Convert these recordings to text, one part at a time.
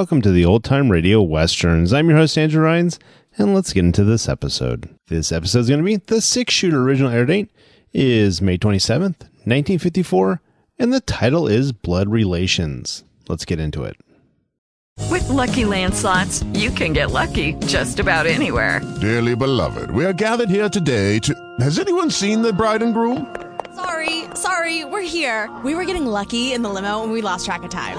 Welcome to the Old Time Radio Westerns. I'm your host, Andrew Rhynes, and let's get into this episode. This episode is going to be the six shooter original air date is May 27th, 1954, and the title is Blood Relations. Let's get into it. With Lucky Land slots, you can get lucky just about anywhere. Dearly beloved, we are gathered here today to. Has anyone seen the bride and groom? Sorry, sorry, we're here. We were getting lucky in the limo and we lost track of time.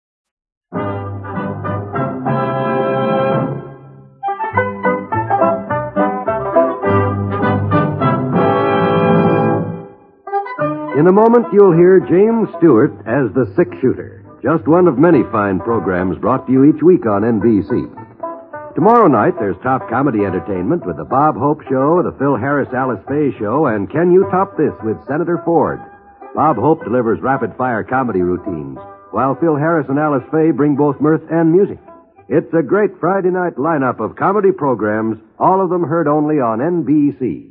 In a moment, you'll hear James Stewart as the Six Shooter, just one of many fine programs brought to you each week on NBC. Tomorrow night, there's top comedy entertainment with the Bob Hope Show, the Phil Harris Alice Faye Show, and Can You Top This with Senator Ford. Bob Hope delivers rapid fire comedy routines, while Phil Harris and Alice Faye bring both mirth and music. It's a great Friday night lineup of comedy programs, all of them heard only on NBC.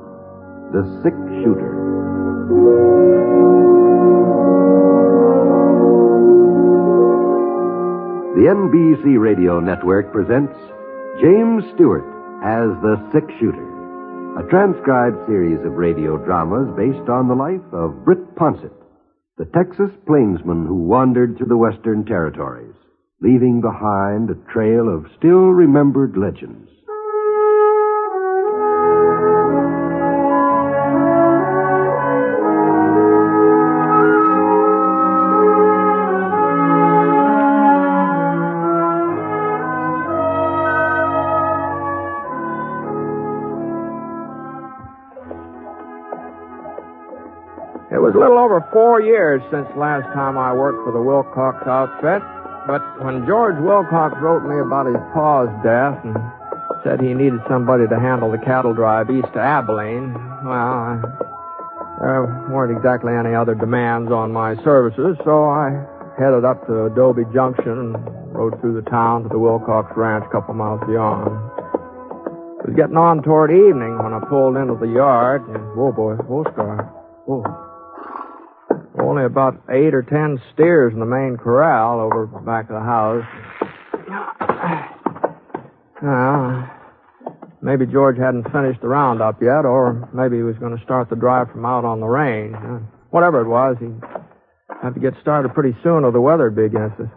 the Six Shooter. The NBC Radio Network presents James Stewart as the Six Shooter, a transcribed series of radio dramas based on the life of Britt Ponset, the Texas plainsman who wandered through the Western Territories, leaving behind a trail of still remembered legends. Over four years since last time I worked for the Wilcox outfit, but when George Wilcox wrote me about his pa's death and said he needed somebody to handle the cattle drive east to Abilene, well, I, there weren't exactly any other demands on my services, so I headed up to Adobe Junction and rode through the town to the Wilcox Ranch a couple miles beyond. It was getting on toward evening when I pulled into the yard. And, whoa, boy, whoa, Scar. Whoa. Only about eight or ten steers in the main corral over back of the house. Well, maybe George hadn't finished the roundup yet, or maybe he was going to start the drive from out on the range. Uh, Whatever it was, he had to get started pretty soon, or the weather'd be against us.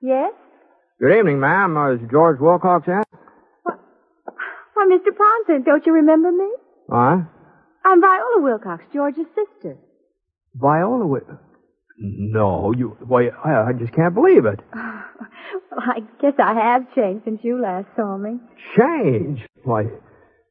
Yes? Good evening, ma'am. Uh, is George Wilcox in? Why, I'm Mr. Ponset. Don't you remember me? Huh? I'm Viola Wilcox, George's sister. Viola Wi- No, you. Why, I, I just can't believe it. Well, I guess I have changed since you last saw me. Change? Why,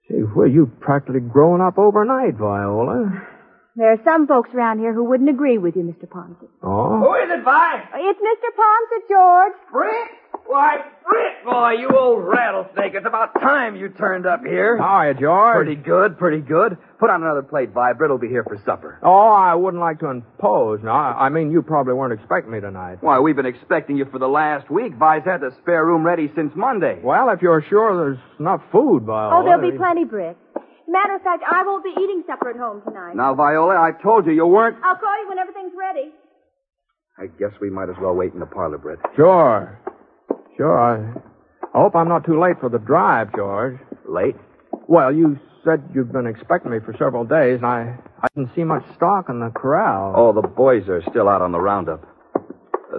gee, well, you've practically grown up overnight, Viola. There are some folks around here who wouldn't agree with you, Mr. Ponset. Oh? Who is it, Vi? It's Mr. Ponset, George. Britt? Why, Britt, boy, you old rattlesnake. It's about time you turned up here. How are you, George? Pretty good, pretty good. Put on another plate, Vi. Britt will be here for supper. Oh, I wouldn't like to impose. No, I I mean, you probably weren't expecting me tonight. Why, we've been expecting you for the last week. Vi's had the spare room ready since Monday. Well, if you're sure there's enough food, Viola. Oh, there'll be plenty, Britt. Matter of fact, I won't be eating supper at home tonight. Now, Viola, I told you you weren't. I'll call you when everything's ready. I guess we might as well wait in the parlor, Britt. Sure. Sure. I, I hope I'm not too late for the drive, George. Late? Well, you said you've been expecting me for several days, and I, I didn't see much stock in the corral. Oh, the boys are still out on the roundup.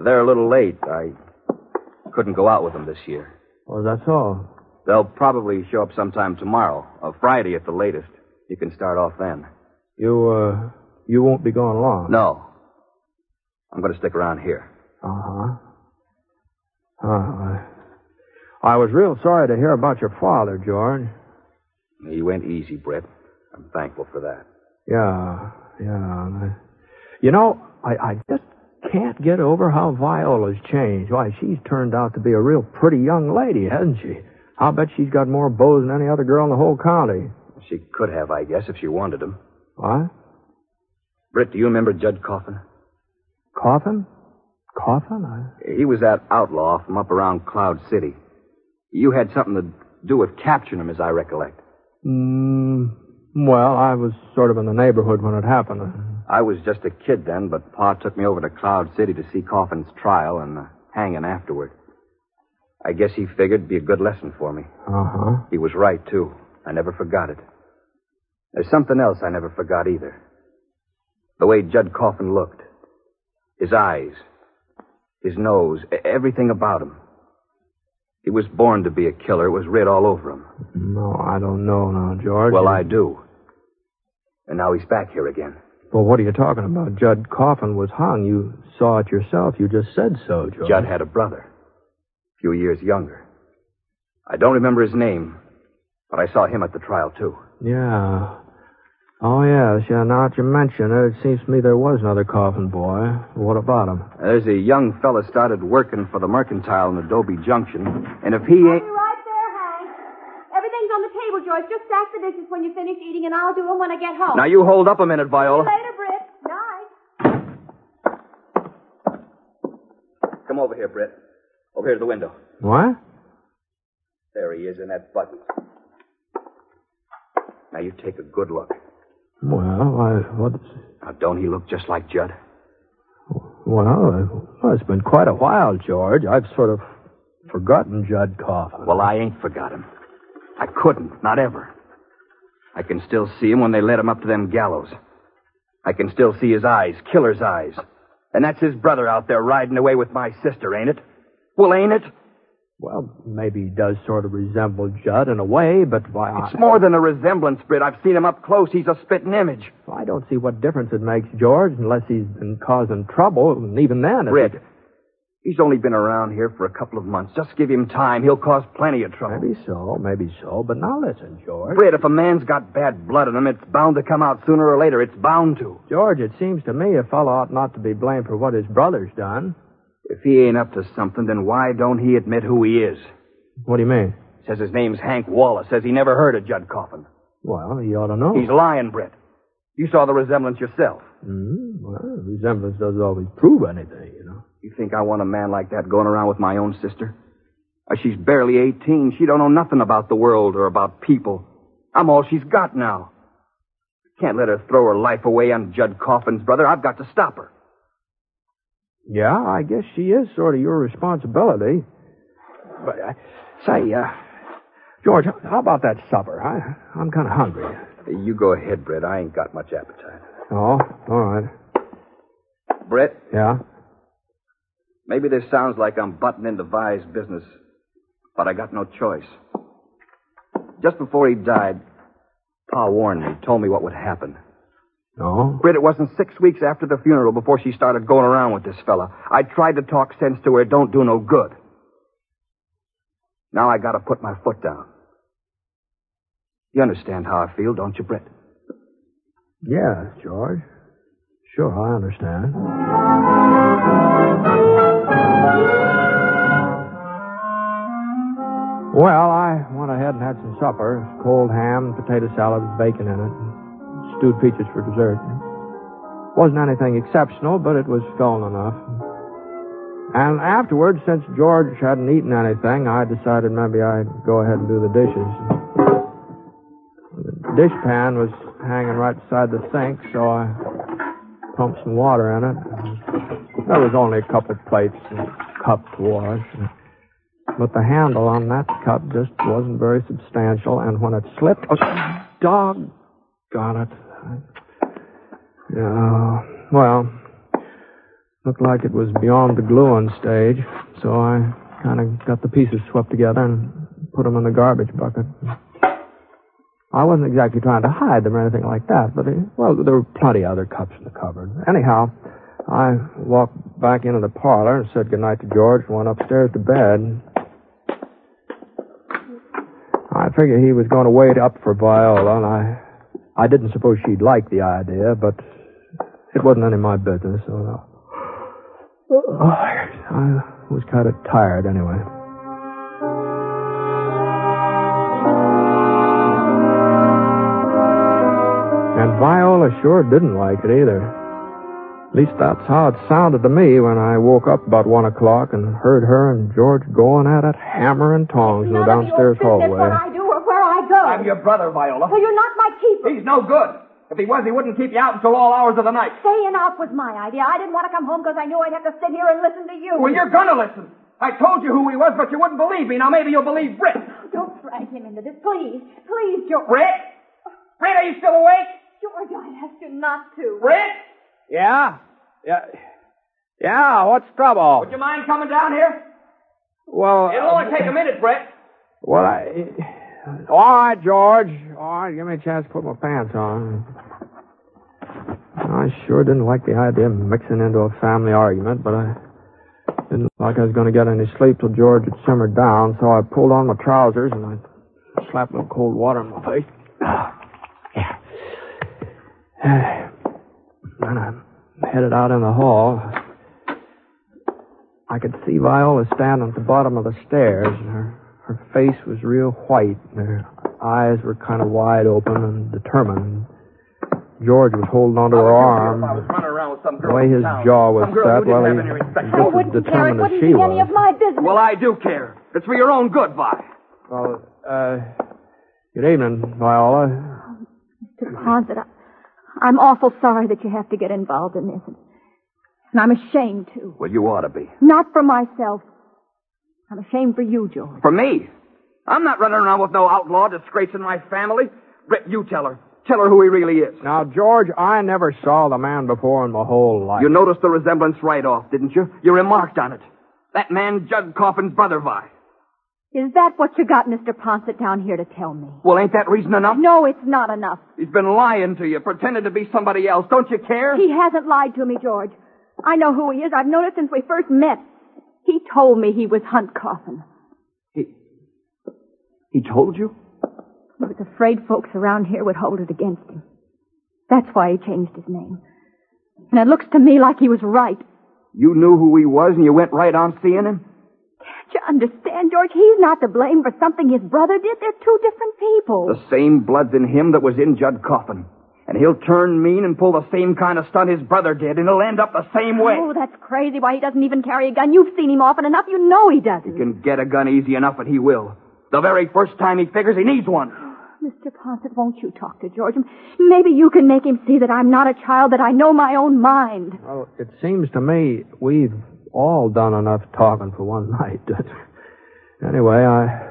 They're a little late. I couldn't go out with them this year. Oh, that's all. They'll probably show up sometime tomorrow, or Friday at the latest. You can start off then. You, uh, you won't be going long. No. I'm going to stick around here. Uh-huh. Uh, I, was real sorry to hear about your father, George. He went easy, Britt. I'm thankful for that. Yeah, yeah. You know, I, I just can't get over how Viola's changed. Why, she's turned out to be a real pretty young lady, hasn't she? I'll bet she's got more beaux than any other girl in the whole county. She could have, I guess, if she wanted them. What? Britt, do you remember Judd Coffin? Coffin? Coffin? I... He was that outlaw from up around Cloud City. You had something to do with capturing him, as I recollect. Mm, well, I was sort of in the neighborhood when it happened. I was just a kid then, but Pa took me over to Cloud City to see Coffin's trial and the hanging afterward. I guess he figured it'd be a good lesson for me. Uh-huh. He was right, too. I never forgot it. There's something else I never forgot either. The way Judd Coffin looked. His eyes. His nose. Everything about him. He was born to be a killer. It was writ all over him. No, I don't know now, George. Well, I do. And now he's back here again. Well, what are you talking about? Judd Coffin was hung. You saw it yourself. You just said so, George. Judd had a brother. A few years younger. I don't remember his name, but I saw him at the trial, too. Yeah. Oh, yes. Yeah, now that you mention it, it seems to me there was another Coffin boy. What about him? There's a young fella started working for the Mercantile in Adobe Junction, and if he ain't... right there, Hank. Everything's on the table, George. Just stack the dishes when you finish eating, and I'll do them when I get home. Now, you hold up a minute, Viola. Later, Britt. Night. Come over here, Britt. Over here to the window. What? There he is in that bucket. Now, you take a good look. Well, I, what's... Now, don't he look just like Judd? Well, well, it's been quite a while, George. I've sort of forgotten Judd Coffin. Well, I ain't forgot him. I couldn't, not ever. I can still see him when they led him up to them gallows. I can still see his eyes, killer's eyes. And that's his brother out there riding away with my sister, ain't it? Well, ain't it? Well, maybe he does sort of resemble Judd in a way, but why... I- It's more than a resemblance, Britt. I've seen him up close. He's a spitting image. I don't see what difference it makes, George, unless he's been causing trouble, and even then... Britt, it- he's only been around here for a couple of months. Just give him time. He'll cause plenty of trouble. Maybe so, maybe so. But now listen, George. Britt, if a man's got bad blood in him, it's bound to come out sooner or later. It's bound to. George, it seems to me a fellow ought not to be blamed for what his brother's done. If he ain't up to something, then why don't he admit who he is? What do you mean? Says his name's Hank Wallace. Says he never heard of Judd Coffin. Well, he ought to know. He's lying, Britt. You saw the resemblance yourself. Mm, well, resemblance doesn't always prove anything, you know. You think I want a man like that going around with my own sister? Why, she's barely 18. She don't know nothing about the world or about people. I'm all she's got now. Can't let her throw her life away on Judd Coffin's brother. I've got to stop her. Yeah, I guess she is sort of your responsibility. But, uh, say, uh, George, how about that supper? I, I'm kind of hungry. You go ahead, Britt. I ain't got much appetite. Oh, all right. Britt, Yeah? maybe this sounds like I'm butting into Vi's business, but I got no choice. Just before he died, Pa warned me, told me what would happen. Oh? No? Britt, it wasn't six weeks after the funeral before she started going around with this fella. I tried to talk sense to her. It don't do no good. Now I gotta put my foot down. You understand how I feel, don't you, Britt? Yes, George. Sure, I understand. Well, I went ahead and had some supper. Cold ham, potato salad bacon in it, stewed peaches for dessert. Wasn't anything exceptional, but it was filling enough. And afterwards, since George hadn't eaten anything, I decided maybe I'd go ahead and do the dishes. The dishpan was hanging right beside the sink, so I pumped some water in it. There was only a couple of plates and cup to wash. But the handle on that cup just wasn't very substantial, and when it slipped, oh, doggone it. Yeah, well, looked like it was beyond the gluing stage, so I kind of got the pieces swept together and put them in the garbage bucket. I wasn't exactly trying to hide them or anything like that, but, uh, well, there were plenty of other cups in the cupboard. Anyhow, I walked back into the parlor and said goodnight to George and went upstairs to bed. I figured he was going to wait up for Viola, and I, I didn't suppose she'd like the idea, but it wasn't any of my business, so. I was kind of tired anyway. And Viola sure didn't like it either. At least that's how it sounded to me when I woke up about one o'clock and heard her and George going at it, hammer and tongs in the downstairs hallway. I'm your brother, Viola. Well, you're not my keeper. He's no good. If he was, he wouldn't keep you out until all hours of the night. Staying out was my idea. I didn't want to come home because I knew I'd have to sit here and listen to you. Well, you're gonna listen. I told you who he was, but you wouldn't believe me. Now maybe you'll believe Britt. Don't drag him into this, please. Please, George. Britt? Britt, are you still awake? George, I asked you not to. Britt? Yeah? Yeah. Yeah, what's trouble? Would you mind coming down here? Well, It'll only uh, take a minute, Britt. Well, I. All right, George. All right, give me a chance to put my pants on. I sure didn't like the idea of mixing into a family argument, but I didn't look like I was going to get any sleep till George had simmered down, so I pulled on my trousers and I slapped a little cold water in my face. Then I headed out in the hall. I could see Viola standing at the bottom of the stairs, and her, her face was real white, and her eyes were kind of wide open and determined. George was holding onto her arm. I was running around with some The way his town. jaw was some set, who well, didn't he, have any respect. he just as determined as she was. my business. Well, I do care. It's for your own good, Vi. Well, uh, good evening, Viola. Mr. Ponset, I, I'm awful sorry that you have to get involved in this. And I'm ashamed, too. Well, you ought to be. Not for myself. I'm ashamed for you, George. For me? I'm not running around with no outlaw disgracing my family. Britt, you tell her. Tell her who he really is. Now, George, I never saw the man before in my whole life. You noticed the resemblance right off, didn't you? You remarked on it. That man, Judd Coffin's brother, Vi. Is that what you got Mr. Ponset down here to tell me? Well, ain't that reason enough? No, it's not enough. He's been lying to you, pretending to be somebody else. Don't you care? He hasn't lied to me, George. I know who he is. I've known it since we first met. He told me he was Hunt Coffin. He he told you? He was afraid folks around here would hold it against him. That's why he changed his name. And it looks to me like he was right. You knew who he was and you went right on seeing him? Can't you understand, George? He's not to blame for something his brother did. They're two different people. The same blood's in him that was in Judd Coffin. And he'll turn mean and pull the same kind of stunt his brother did, and he'll end up the same way. Oh, that's crazy. Why, he doesn't even carry a gun. You've seen him often enough. You know he He doesn't. He can get a gun easy enough, and he will. The very first time he figures he needs one. Mr. Ponset, won't you talk to George? Maybe you can make him see that I'm not a child, that I know my own mind. Well, it seems to me we've all done enough talking for one night. anyway, I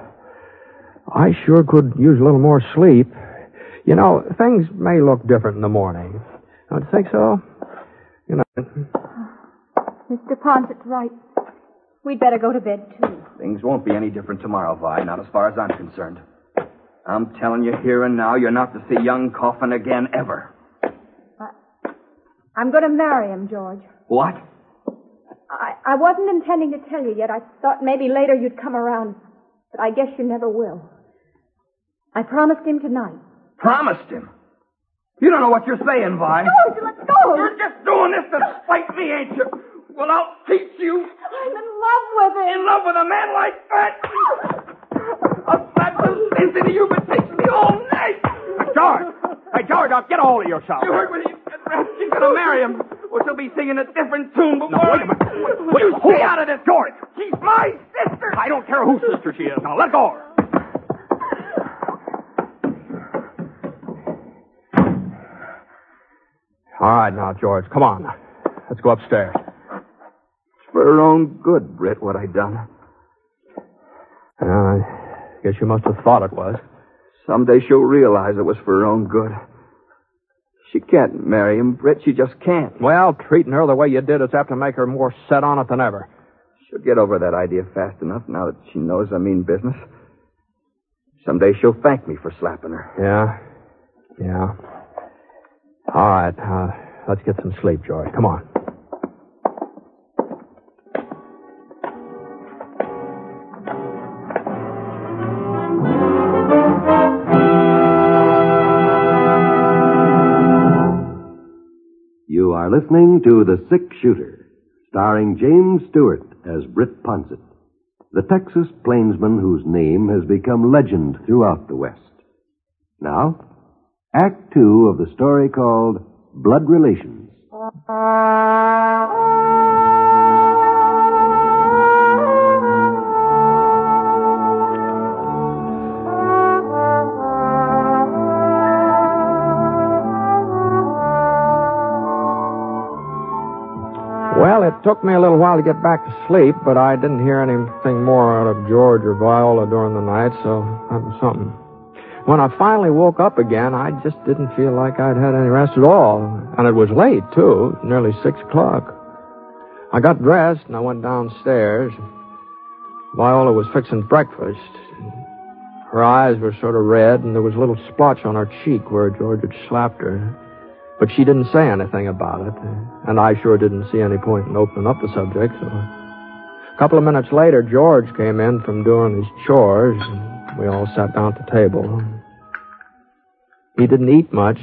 I sure could use a little more sleep. You know, things may look different in the morning. Don't you think so? You know. Mr. Ponset's right. We'd better go to bed, too. Things won't be any different tomorrow, Vi, not as far as I'm concerned. I'm telling you here and now, you're not to see young Coffin again, ever. I'm going to marry him, George. What? I, I wasn't intending to tell you yet. I thought maybe later you'd come around, but I guess you never will. I promised him tonight. Promised him. You don't know what you're saying, Vi. George, let's go. You're just doing this to spite me, ain't you? Well, I'll teach you. I'm in love with him. In love with a man like that? I'll slap the sense into you, but it takes me all night. George! Hey, George, now get a hold of yourself. You heard what he said, She's gonna marry him. Or she'll be singing a different tune before... No, wait a minute. Wait, you stay out of this, George. She's my sister. I don't care whose sister she is. Now, let go. of her. All right, now, George, come on. Let's go upstairs. It's for her own good, Britt, what I done. I guess you must have thought it was. Someday she'll realize it was for her own good. She can't marry him, Britt. She just can't. Well, treating her the way you did is apt to make her more set on it than ever. She'll get over that idea fast enough now that she knows I mean business. Someday she'll thank me for slapping her. Yeah? Yeah. All right, uh, let's get some sleep, George. Come on. You are listening to The Six Shooter, starring James Stewart as Britt Ponset, the Texas plainsman whose name has become legend throughout the West. Now, Act Two of the story called Blood Relations. Well, it took me a little while to get back to sleep, but I didn't hear anything more out of George or Viola during the night, so that was something. When I finally woke up again, I just didn't feel like I'd had any rest at all. And it was late, too, nearly six o'clock. I got dressed and I went downstairs. Viola was fixing breakfast. Her eyes were sort of red, and there was a little splotch on her cheek where George had slapped her. But she didn't say anything about it, and I sure didn't see any point in opening up the subject, so. A couple of minutes later, George came in from doing his chores, and we all sat down at the table. He didn't eat much,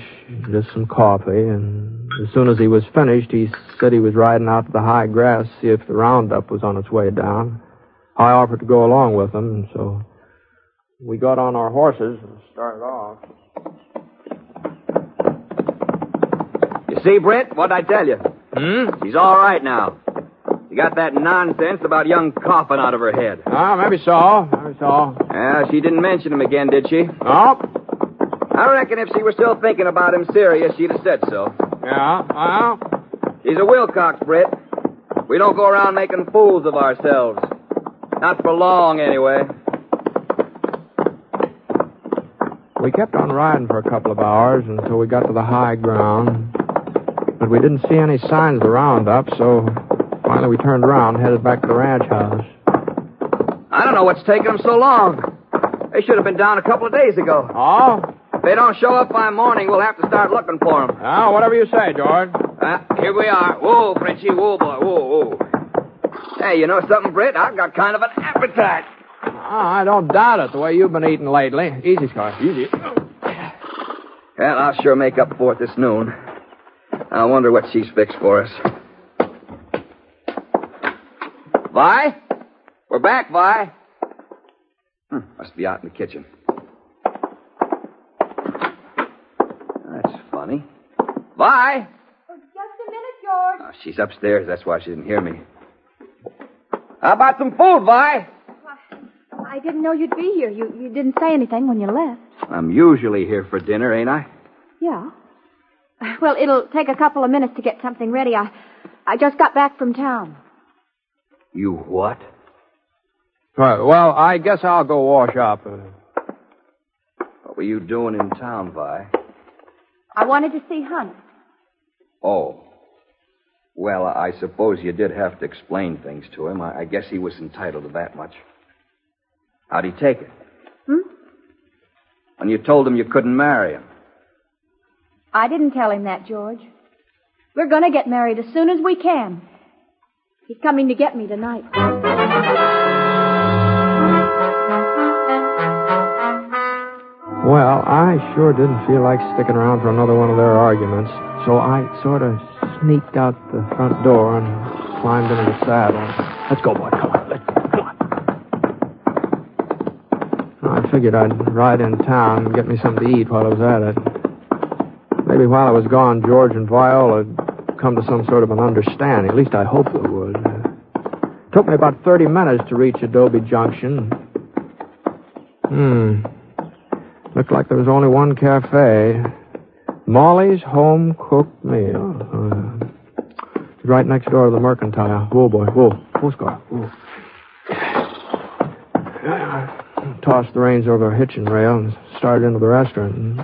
just some coffee, and as soon as he was finished, he said he was riding out to the high grass to see if the roundup was on its way down. I offered to go along with him, and so we got on our horses and started off. You see, Britt, what'd I tell you? Hmm? She's all right now. She got that nonsense about young Coffin out of her head. Ah, maybe so. Maybe so. Yeah, she didn't mention him again, did she? No. I reckon if she were still thinking about him serious, she'd have said so. Yeah, well. She's a Wilcox, Britt. We don't go around making fools of ourselves. Not for long, anyway. We kept on riding for a couple of hours until we got to the high ground. But we didn't see any signs of the roundup, so finally we turned around and headed back to the ranch house. I don't know what's taking them so long. They should have been down a couple of days ago. Oh? If they don't show up by morning, we'll have to start looking for them. Ah, whatever you say, George. Uh, here we are. Whoa, Frenchie. Whoa, boy. Whoa, whoa. Hey, you know something, Britt? I've got kind of an appetite. Ah, I don't doubt it, the way you've been eating lately. Easy, Scar. Easy. Well, I'll sure make up for it this noon. I wonder what she's fixed for us. Vi? We're back, Vi. Hmm, must be out in the kitchen. That's funny. Vi? Oh, just a minute, George. Oh, she's upstairs. That's why she didn't hear me. How about some food, Vi? I didn't know you'd be here. You, you didn't say anything when you left. I'm usually here for dinner, ain't I? Yeah. Well, it'll take a couple of minutes to get something ready. I, I just got back from town. You what? Right, well, I guess I'll go wash up. What were you doing in town, Vi? I wanted to see Hunt. Oh. Well, I suppose you did have to explain things to him. I, I guess he was entitled to that much. How'd he take it? Hmm? when you told him you couldn't marry him. I didn't tell him that, George. We're going to get married as soon as we can. He's coming to get me tonight. Well, I sure didn't feel like sticking around for another one of their arguments, so I sort of sneaked out the front door and climbed into the saddle. Let's go, boy. Come on. Let's, on. I figured I'd ride in town and get me something to eat while I was at it. Maybe while I was gone, George and Viola would come to some sort of an understanding. At least I hoped they would. It took me about 30 minutes to reach Adobe Junction. Hmm. Looked like there was only one cafe. Molly's Home Cooked Meal. Uh, right next door to the Mercantile. Whoa, boy. Whoa. Whoa, Scar. Whoa. Tossed the reins over a hitching rail and started into the restaurant.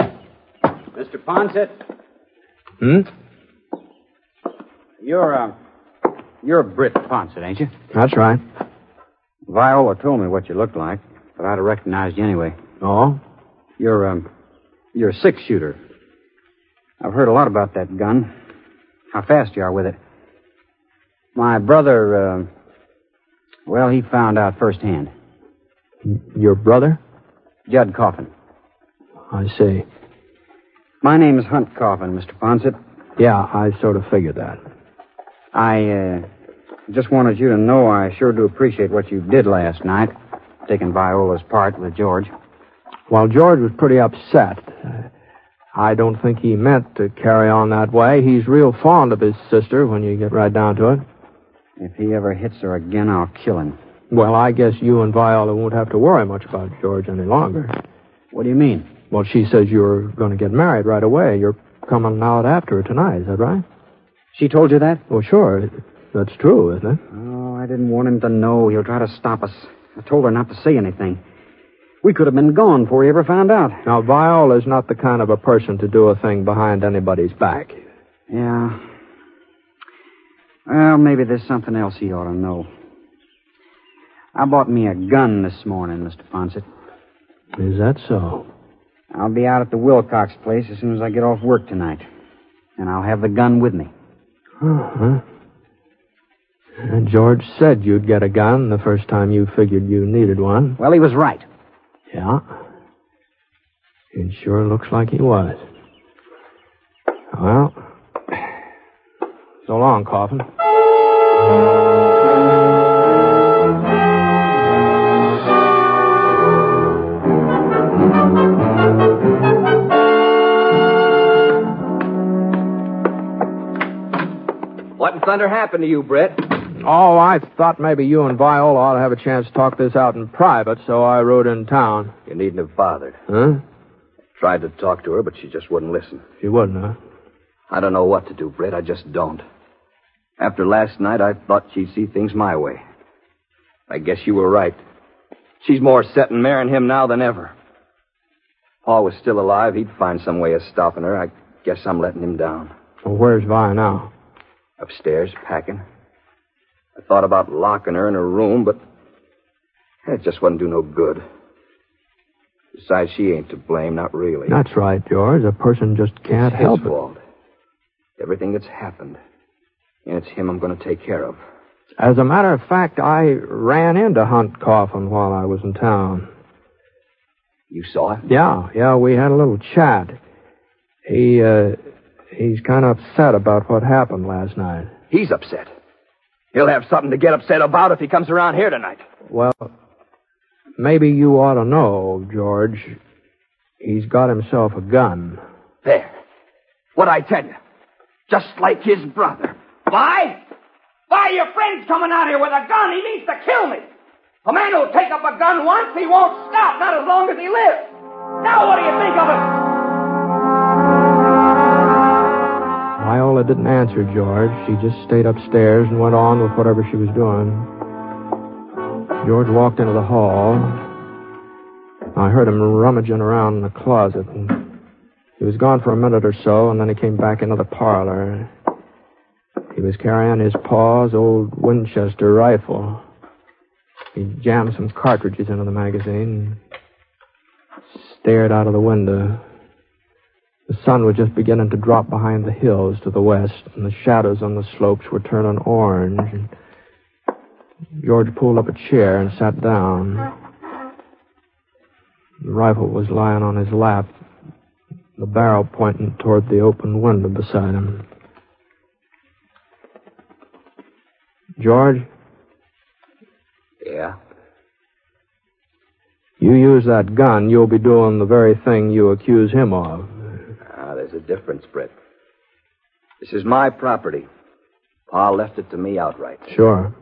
Mr. Ponset, Hmm? you're, uh, you're Britt Ponset, ain't you? That's right. Viola told me what you looked like, but I'd have recognized you anyway. Oh? You're, um, you're a six shooter. I've heard a lot about that gun. How fast you are with it. My brother, uh, well, he found out firsthand. Your brother? Judd Coffin. I see. My name is Hunt Coffin, Mr. Ponset. Yeah, I sort of figured that. I, uh, just wanted you to know I sure do appreciate what you did last night, taking Viola's part with George. While George was pretty upset, I don't think he meant to carry on that way. He's real fond of his sister when you get right down to it. If he ever hits her again, I'll kill him. Well, I guess you and Viola won't have to worry much about George any longer. What do you mean? Well, she says you're going to get married right away. You're coming out after her tonight, is that right? She told you that? Well, sure. That's true, isn't it? Oh, I didn't want him to know. He'll try to stop us. I told her not to say anything. We could have been gone before he ever found out. Now, Viola's not the kind of a person to do a thing behind anybody's back. Yeah. Well, maybe there's something else he ought to know. I bought me a gun this morning, Mr. Ponset. Is that so? I'll be out at the Wilcox place as soon as I get off work tonight. And I'll have the gun with me. Uh-huh. And George said you'd get a gun the first time you figured you needed one. Well, he was right. Yeah. It sure looks like he was. Well, so long, Coffin. What in thunder happened to you, Britt? Oh, I thought maybe you and Viola ought to have a chance to talk this out in private, so I rode in town. You needn't have bothered. Huh? Tried to talk to her, but she just wouldn't listen. She wouldn't, huh? I don't know what to do, Britt. I just don't. After last night, I thought she'd see things my way. I guess you were right. She's more set in marrying him now than ever. If Paul was still alive. He'd find some way of stopping her. I guess I'm letting him down. Well, where's Vi now? Upstairs, packing. I thought about locking her in her room, but it just wouldn't do no good. Besides, she ain't to blame, not really. That's right, George. A person just can't it's help his it. fault. Everything that's happened. And it's him I'm going to take care of. As a matter of fact, I ran into Hunt Coffin while I was in town. You saw him? Yeah, yeah, we had a little chat. He, uh, he's kind of upset about what happened last night. He's upset. He'll have something to get upset about if he comes around here tonight. Well, maybe you ought to know, George. He's got himself a gun. There. What I tell you. Just like his brother. Why? Why, your friend's coming out here with a gun. He means to kill me. A man who'll take up a gun once, he won't stop, not as long as he lives. Now what do you think of it? Viola didn't answer George. She just stayed upstairs and went on with whatever she was doing. George walked into the hall. I heard him rummaging around in the closet. He was gone for a minute or so, and then he came back into the parlor. He was carrying his pa's old Winchester rifle. He jammed some cartridges into the magazine and stared out of the window. The sun was just beginning to drop behind the hills to the west, and the shadows on the slopes were turning orange. And George pulled up a chair and sat down. The rifle was lying on his lap, the barrel pointing toward the open window beside him. George, Yeah? you use that gun, you'll be doing the very thing you accuse him of. There's a difference, Britt. This is my property. Pa left it to me outright. Sure.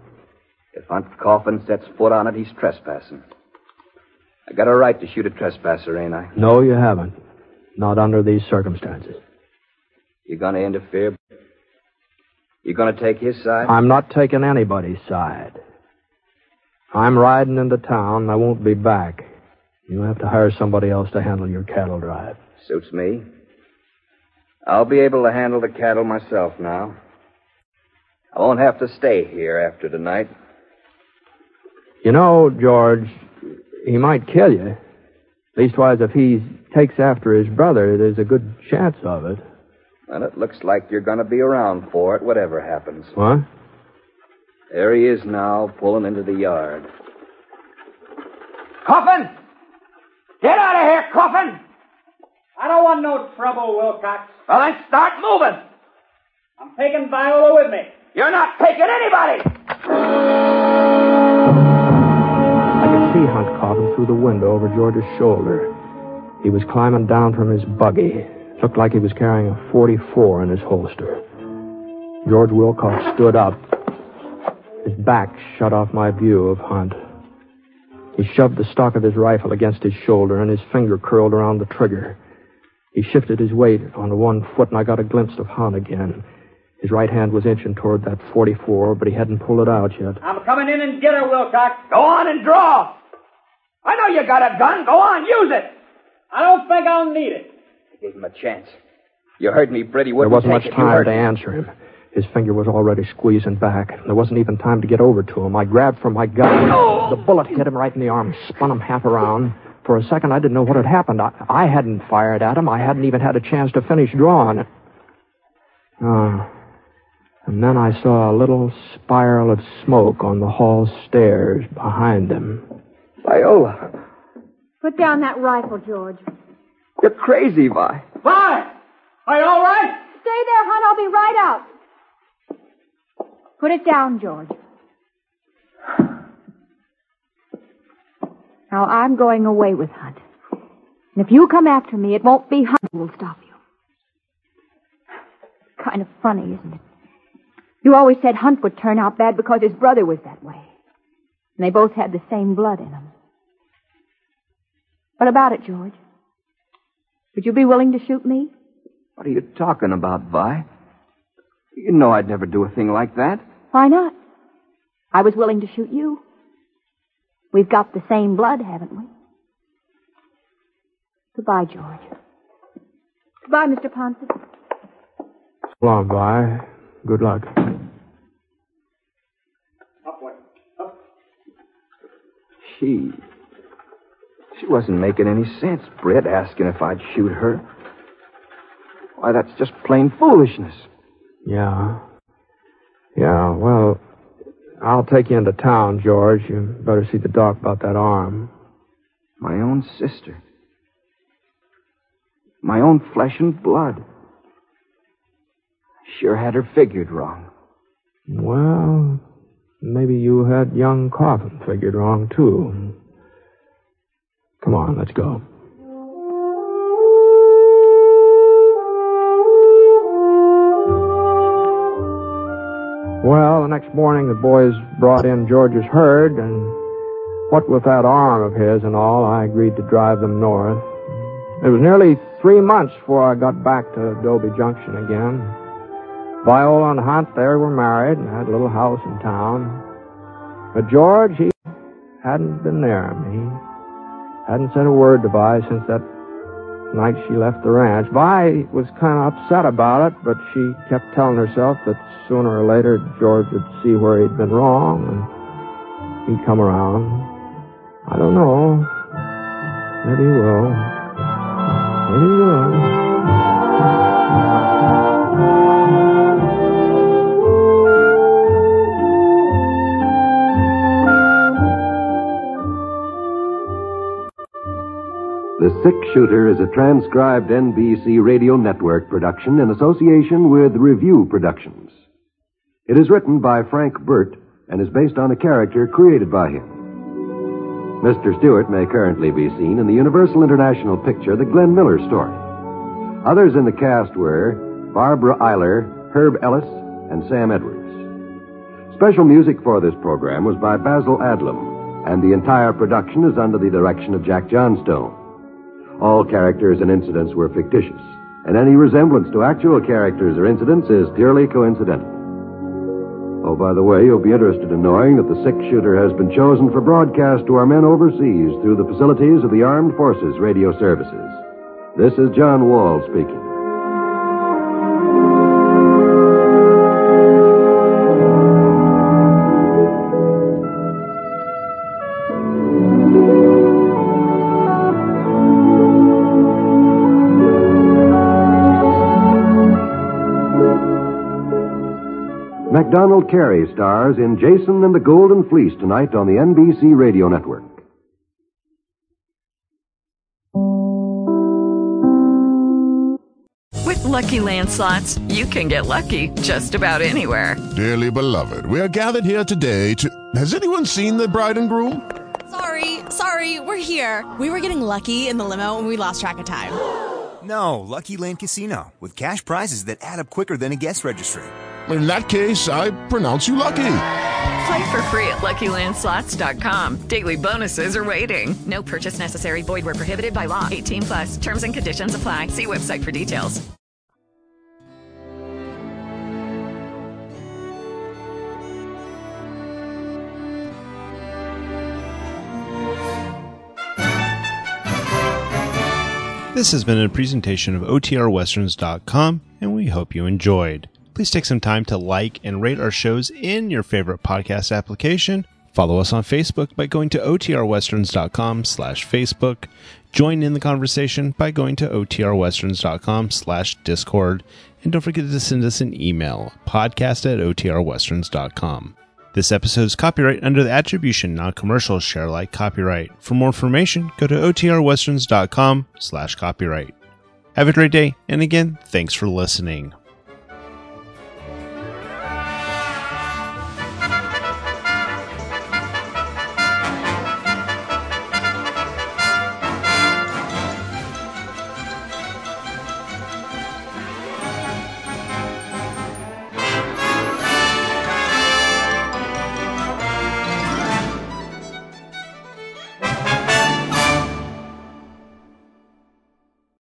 If Hunt Coffin sets foot on it, he's trespassing. I got a right to shoot a trespasser, ain't I? No, you haven't. Not under these circumstances. You gonna interfere? You gonna take his side? I'm not taking anybody's side. I'm riding into town and I won't be back. You'll have to hire somebody else to handle your cattle drive. Suits me. I'll be able to handle the cattle myself now. I won't have to stay here after tonight. You know, George, he might kill you. Leastwise, if he takes after his brother, there's a good chance of it. Well, it looks like you're gonna be around for it, whatever happens. What? There he is now, pulling into the yard. Coffin! Get out of here, Coffin! I don't want no trouble, Wilcox. Well, then start moving. I'm taking Viola with me. You're not taking anybody! I could see Hunt Coffin through the window over George's shoulder. He was climbing down from his buggy. Looked like he was carrying a 44 in his holster. George Wilcox stood up. His back shut off my view of Hunt. He shoved the stock of his rifle against his shoulder, and his finger curled around the trigger. He shifted his weight onto one foot, and I got a glimpse of Hunt again. His right hand was inching toward that 44, but he hadn't pulled it out yet. I'm coming in and get her, Wilcox. Go on and draw. I know you got a gun. Go on, use it. I don't think I'll need it. I gave him a chance. You heard me, Britt. He There wouldn't wasn't take much it. Time to answer him. His finger was already squeezing back. There wasn't even time to get over to him. I grabbed for my gun. The bullet hit him right in the arm, spun him half around. For a second, I didn't know what had happened. I, I hadn't fired at him. I hadn't even had a chance to finish drawing. Ah. And then I saw a little spiral of smoke on the hall stairs behind them. Viola, Put down that rifle, George. you're crazy, Vi. Vi! Are you all right? Stay there, Hunt. I'll be right out. Put it down, George. Now, I'm going away with Hunt. And if you come after me, it won't be Hunt who will stop you. Kind of funny, isn't it? You always said Hunt would turn out bad because his brother was that way. And they both had the same blood in them. What about it, George? Would you be willing to shoot me? What are you talking about, Vi? You know I'd never do a thing like that. Why not? I was willing to shoot you. We've got the same blood, haven't we? Goodbye, George. Goodbye, Mr. Ponset. So long, Vi. Good luck. Upward. Up. She. She wasn't making any sense, Britt, asking if I'd shoot her. Why, that's just plain foolishness. Yeah. Yeah, well, I'll take you into town, George. You better see the doc about that arm. My own sister. My own flesh and blood. Sure had her figured wrong. Well, maybe you had young Coffin figured wrong, too. Come on, let's go. Well, the next morning the boys brought in George's herd, and what with that arm of his and all, I agreed to drive them north. It was nearly three months before I got back to Adobe Junction again. Viola and Hunt there were married and had a little house in town. But George, he hadn't been there. me. Hadn't said a word to Vi since that night she left the ranch. Vi was kind of upset about it, but she kept telling herself that sooner or later George would see where he'd been wrong and he'd come around. I don't know. Maybe he will. Pretty good. The Six Shooter is a transcribed NBC Radio Network production in association with Revue Productions. It is written by Frank Burt and is based on a character created by him. Mr. Stewart may currently be seen in the Universal International picture The Glenn Miller Story. Others in the cast were Barbara Eiler, Herb Ellis, and Sam Edwards. Special music for this program was by Basil Adlam, and the entire production is under the direction of Jack Johnstone. All characters and incidents were fictitious, and any resemblance to actual characters or incidents is purely coincidental. Oh, by the way, you'll be interested in knowing that the six shooter has been chosen for broadcast to our men overseas through the facilities of the Armed Forces Radio Services. This is John Wall speaking. MacDonald Carey stars in Jason and the Golden Fleece tonight on the NBC Radio Network. With Lucky Land slots, you can get lucky just about anywhere. Dearly beloved, we are gathered here today to. Has anyone seen the bride and groom? Sorry, sorry, we're here. We were getting lucky in the limo and we lost track of time. No, Lucky Land Casino, with cash prizes that add up quicker than a guest registry. In that case, I pronounce you lucky. Play for free at LuckyLandSlots.com. Daily bonuses are waiting. No purchase necessary. Void where prohibited by law. 18 plus. Terms and conditions apply. See website for details. This has been a presentation of OTRWesterns.com, and we hope you enjoyed. Please take some time to like and rate our shows in your favorite podcast application. Follow us on Facebook by going to OTRWesterns.com slash Facebook. Join in the conversation by going to OTRWesterns.com slash Discord. And don't forget to send us an email, podcast at OTRWesterns.com. This episode is copyright under the attribution non-commercial share alike copyright. For more information, go to OTRWesterns.com slash copyright. Have a great day, and again, thanks for listening.